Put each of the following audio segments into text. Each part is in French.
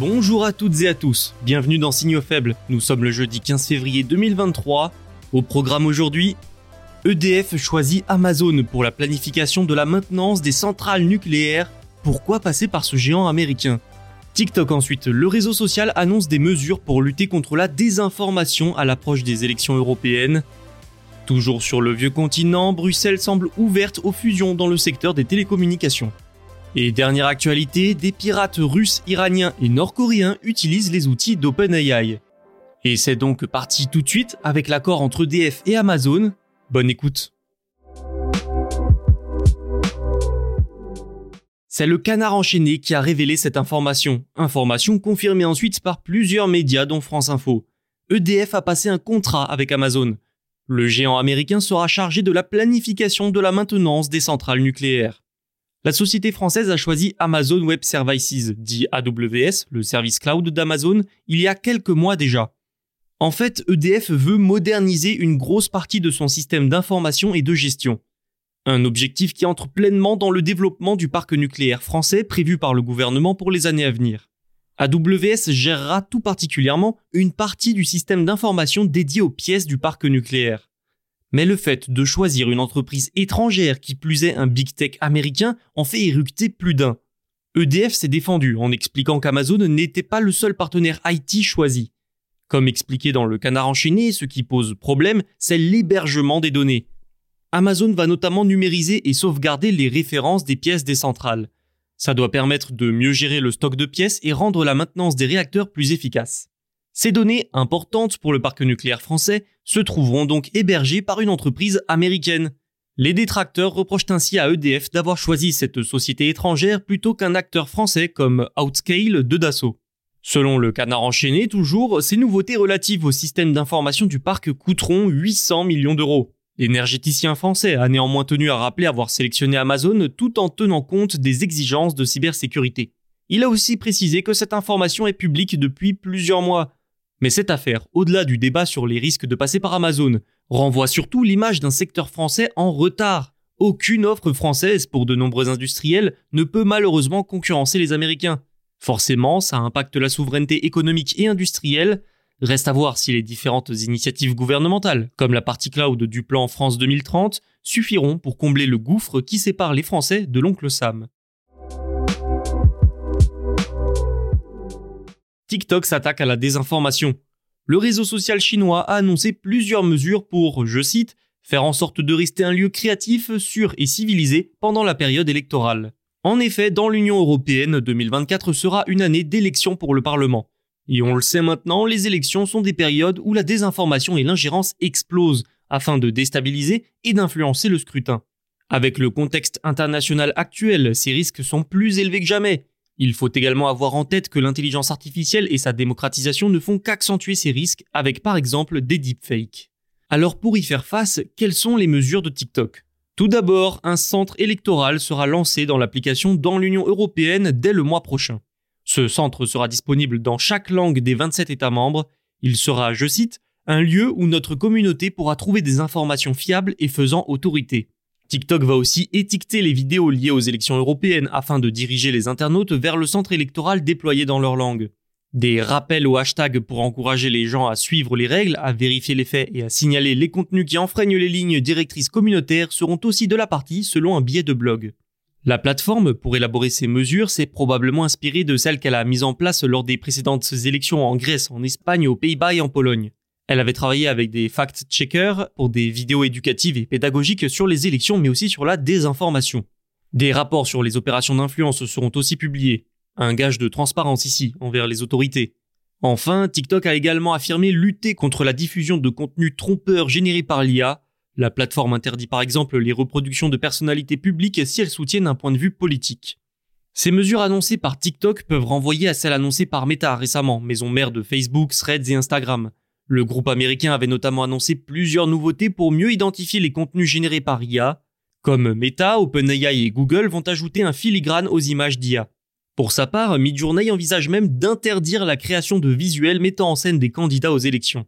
Bonjour à toutes et à tous, bienvenue dans Signaux faibles. Nous sommes le jeudi 15 février 2023. Au programme aujourd'hui, EDF choisit Amazon pour la planification de la maintenance des centrales nucléaires. Pourquoi passer par ce géant américain? TikTok ensuite, le réseau social annonce des mesures pour lutter contre la désinformation à l'approche des élections européennes. Toujours sur le vieux continent, Bruxelles semble ouverte aux fusions dans le secteur des télécommunications. Et dernière actualité, des pirates russes, iraniens et nord-coréens utilisent les outils d'OpenAI. Et c'est donc parti tout de suite avec l'accord entre EDF et Amazon. Bonne écoute. C'est le canard enchaîné qui a révélé cette information. Information confirmée ensuite par plusieurs médias dont France Info. EDF a passé un contrat avec Amazon. Le géant américain sera chargé de la planification de la maintenance des centrales nucléaires. La société française a choisi Amazon Web Services, dit AWS, le service cloud d'Amazon, il y a quelques mois déjà. En fait, EDF veut moderniser une grosse partie de son système d'information et de gestion. Un objectif qui entre pleinement dans le développement du parc nucléaire français prévu par le gouvernement pour les années à venir. AWS gérera tout particulièrement une partie du système d'information dédié aux pièces du parc nucléaire. Mais le fait de choisir une entreprise étrangère qui plus est un big tech américain en fait éructer plus d'un. EDF s'est défendu en expliquant qu'Amazon n'était pas le seul partenaire IT choisi. Comme expliqué dans le canard enchaîné, ce qui pose problème, c'est l'hébergement des données. Amazon va notamment numériser et sauvegarder les références des pièces des centrales. Ça doit permettre de mieux gérer le stock de pièces et rendre la maintenance des réacteurs plus efficace. Ces données, importantes pour le parc nucléaire français, se trouveront donc hébergées par une entreprise américaine. Les détracteurs reprochent ainsi à EDF d'avoir choisi cette société étrangère plutôt qu'un acteur français comme Outscale de Dassault. Selon le canard enchaîné, toujours, ces nouveautés relatives au système d'information du parc coûteront 800 millions d'euros. L'énergéticien français a néanmoins tenu à rappeler avoir sélectionné Amazon tout en tenant compte des exigences de cybersécurité. Il a aussi précisé que cette information est publique depuis plusieurs mois, mais cette affaire, au-delà du débat sur les risques de passer par Amazon, renvoie surtout l'image d'un secteur français en retard. Aucune offre française pour de nombreux industriels ne peut malheureusement concurrencer les Américains. Forcément, ça impacte la souveraineté économique et industrielle. Reste à voir si les différentes initiatives gouvernementales, comme la partie cloud du plan France 2030, suffiront pour combler le gouffre qui sépare les Français de l'oncle Sam. TikTok s'attaque à la désinformation. Le réseau social chinois a annoncé plusieurs mesures pour, je cite, faire en sorte de rester un lieu créatif, sûr et civilisé pendant la période électorale. En effet, dans l'Union européenne, 2024 sera une année d'élection pour le Parlement. Et on le sait maintenant, les élections sont des périodes où la désinformation et l'ingérence explosent, afin de déstabiliser et d'influencer le scrutin. Avec le contexte international actuel, ces risques sont plus élevés que jamais, il faut également avoir en tête que l'intelligence artificielle et sa démocratisation ne font qu'accentuer ces risques avec par exemple des deepfakes. Alors pour y faire face, quelles sont les mesures de TikTok? Tout d'abord, un centre électoral sera lancé dans l'application dans l'Union européenne dès le mois prochain. Ce centre sera disponible dans chaque langue des 27 États membres. Il sera, je cite, un lieu où notre communauté pourra trouver des informations fiables et faisant autorité. TikTok va aussi étiqueter les vidéos liées aux élections européennes afin de diriger les internautes vers le centre électoral déployé dans leur langue. Des rappels au hashtag pour encourager les gens à suivre les règles, à vérifier les faits et à signaler les contenus qui enfreignent les lignes directrices communautaires seront aussi de la partie selon un billet de blog. La plateforme, pour élaborer ces mesures, s'est probablement inspirée de celles qu'elle a mises en place lors des précédentes élections en Grèce, en Espagne, aux Pays-Bas et en Pologne. Elle avait travaillé avec des fact-checkers pour des vidéos éducatives et pédagogiques sur les élections, mais aussi sur la désinformation. Des rapports sur les opérations d'influence seront aussi publiés, un gage de transparence ici envers les autorités. Enfin, TikTok a également affirmé lutter contre la diffusion de contenus trompeurs générés par l'IA. La plateforme interdit par exemple les reproductions de personnalités publiques si elles soutiennent un point de vue politique. Ces mesures annoncées par TikTok peuvent renvoyer à celles annoncées par Meta récemment, maison mère de Facebook, Threads et Instagram. Le groupe américain avait notamment annoncé plusieurs nouveautés pour mieux identifier les contenus générés par IA, comme Meta, OpenAI et Google vont ajouter un filigrane aux images d'IA. Pour sa part, Midjourney envisage même d'interdire la création de visuels mettant en scène des candidats aux élections.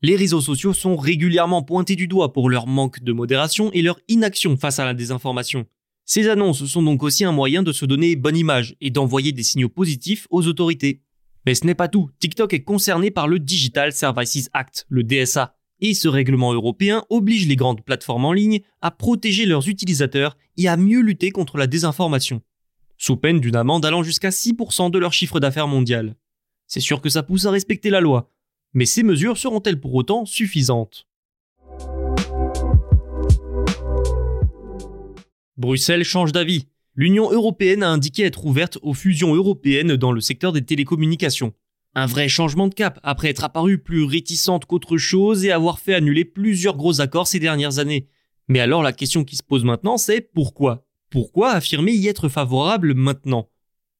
Les réseaux sociaux sont régulièrement pointés du doigt pour leur manque de modération et leur inaction face à la désinformation. Ces annonces sont donc aussi un moyen de se donner bonne image et d'envoyer des signaux positifs aux autorités. Mais ce n'est pas tout, TikTok est concerné par le Digital Services Act, le DSA, et ce règlement européen oblige les grandes plateformes en ligne à protéger leurs utilisateurs et à mieux lutter contre la désinformation sous peine d'une amende allant jusqu'à 6% de leur chiffre d'affaires mondial. C'est sûr que ça pousse à respecter la loi, mais ces mesures seront-elles pour autant suffisantes? Bruxelles change d'avis. L'Union européenne a indiqué être ouverte aux fusions européennes dans le secteur des télécommunications. Un vrai changement de cap après être apparue plus réticente qu'autre chose et avoir fait annuler plusieurs gros accords ces dernières années. Mais alors la question qui se pose maintenant c'est pourquoi? Pourquoi affirmer y être favorable maintenant?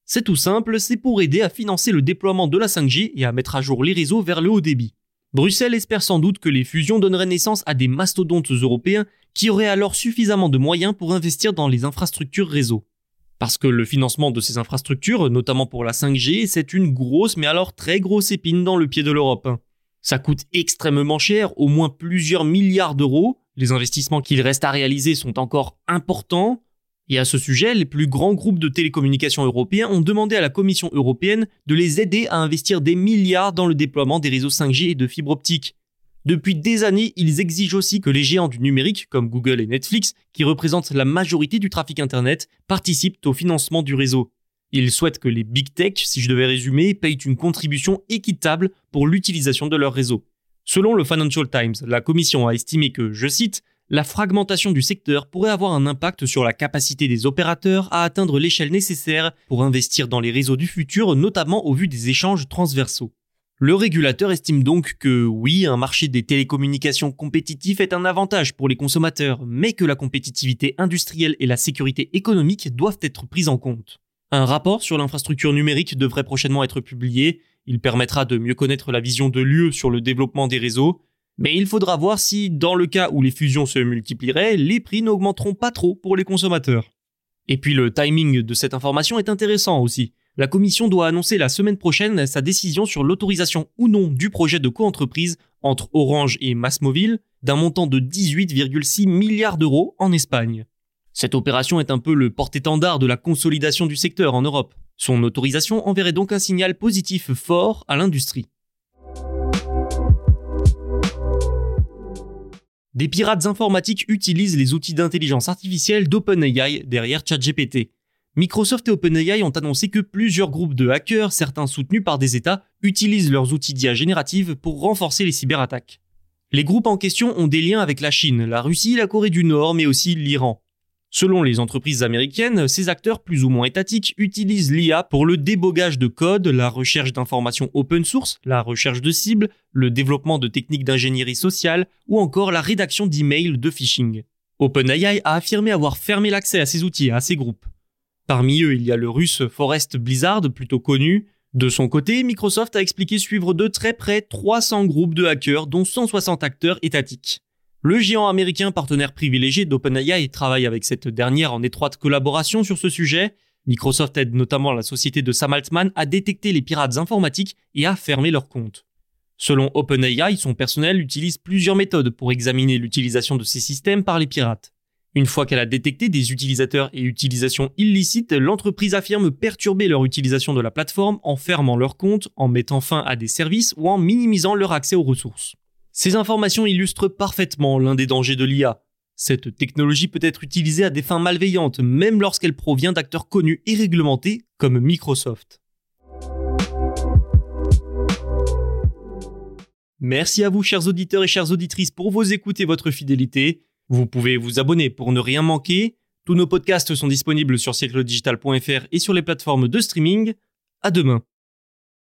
C'est tout simple, c'est pour aider à financer le déploiement de la 5G et à mettre à jour les réseaux vers le haut débit. Bruxelles espère sans doute que les fusions donneraient naissance à des mastodontes européens qui auraient alors suffisamment de moyens pour investir dans les infrastructures réseau. Parce que le financement de ces infrastructures, notamment pour la 5G, c'est une grosse mais alors très grosse épine dans le pied de l'Europe. Ça coûte extrêmement cher, au moins plusieurs milliards d'euros, les investissements qu'il reste à réaliser sont encore importants, et à ce sujet, les plus grands groupes de télécommunications européens ont demandé à la Commission européenne de les aider à investir des milliards dans le déploiement des réseaux 5G et de fibre optique. Depuis des années, ils exigent aussi que les géants du numérique, comme Google et Netflix, qui représentent la majorité du trafic Internet, participent au financement du réseau. Ils souhaitent que les big tech, si je devais résumer, payent une contribution équitable pour l'utilisation de leur réseau. Selon le Financial Times, la Commission a estimé que, je cite, la fragmentation du secteur pourrait avoir un impact sur la capacité des opérateurs à atteindre l'échelle nécessaire pour investir dans les réseaux du futur, notamment au vu des échanges transversaux. Le régulateur estime donc que oui, un marché des télécommunications compétitif est un avantage pour les consommateurs, mais que la compétitivité industrielle et la sécurité économique doivent être prises en compte. Un rapport sur l'infrastructure numérique devrait prochainement être publié. Il permettra de mieux connaître la vision de l'UE sur le développement des réseaux, mais il faudra voir si, dans le cas où les fusions se multiplieraient, les prix n'augmenteront pas trop pour les consommateurs. Et puis le timing de cette information est intéressant aussi. La Commission doit annoncer la semaine prochaine sa décision sur l'autorisation ou non du projet de coentreprise entre Orange et Massmobile d'un montant de 18,6 milliards d'euros en Espagne. Cette opération est un peu le porte-étendard de la consolidation du secteur en Europe. Son autorisation enverrait donc un signal positif fort à l'industrie. Des pirates informatiques utilisent les outils d'intelligence artificielle d'OpenAI derrière ChatGPT. Microsoft et OpenAI ont annoncé que plusieurs groupes de hackers, certains soutenus par des États, utilisent leurs outils d'IA générative pour renforcer les cyberattaques. Les groupes en question ont des liens avec la Chine, la Russie, la Corée du Nord, mais aussi l'Iran. Selon les entreprises américaines, ces acteurs plus ou moins étatiques utilisent l'IA pour le débogage de code, la recherche d'informations open source, la recherche de cibles, le développement de techniques d'ingénierie sociale ou encore la rédaction d'emails de phishing. OpenAI a affirmé avoir fermé l'accès à ces outils et à ces groupes. Parmi eux, il y a le russe Forest Blizzard, plutôt connu. De son côté, Microsoft a expliqué suivre de très près 300 groupes de hackers, dont 160 acteurs étatiques. Le géant américain partenaire privilégié d'OpenAI travaille avec cette dernière en étroite collaboration sur ce sujet. Microsoft aide notamment la société de Sam Altman à détecter les pirates informatiques et à fermer leurs comptes. Selon OpenAI, son personnel utilise plusieurs méthodes pour examiner l'utilisation de ces systèmes par les pirates. Une fois qu'elle a détecté des utilisateurs et utilisations illicites, l'entreprise affirme perturber leur utilisation de la plateforme en fermant leur compte, en mettant fin à des services ou en minimisant leur accès aux ressources. Ces informations illustrent parfaitement l'un des dangers de l'IA. Cette technologie peut être utilisée à des fins malveillantes, même lorsqu'elle provient d'acteurs connus et réglementés comme Microsoft. Merci à vous, chers auditeurs et chères auditrices, pour vos écoutes et votre fidélité. Vous pouvez vous abonner pour ne rien manquer. Tous nos podcasts sont disponibles sur siècledigital.fr et sur les plateformes de streaming. À demain.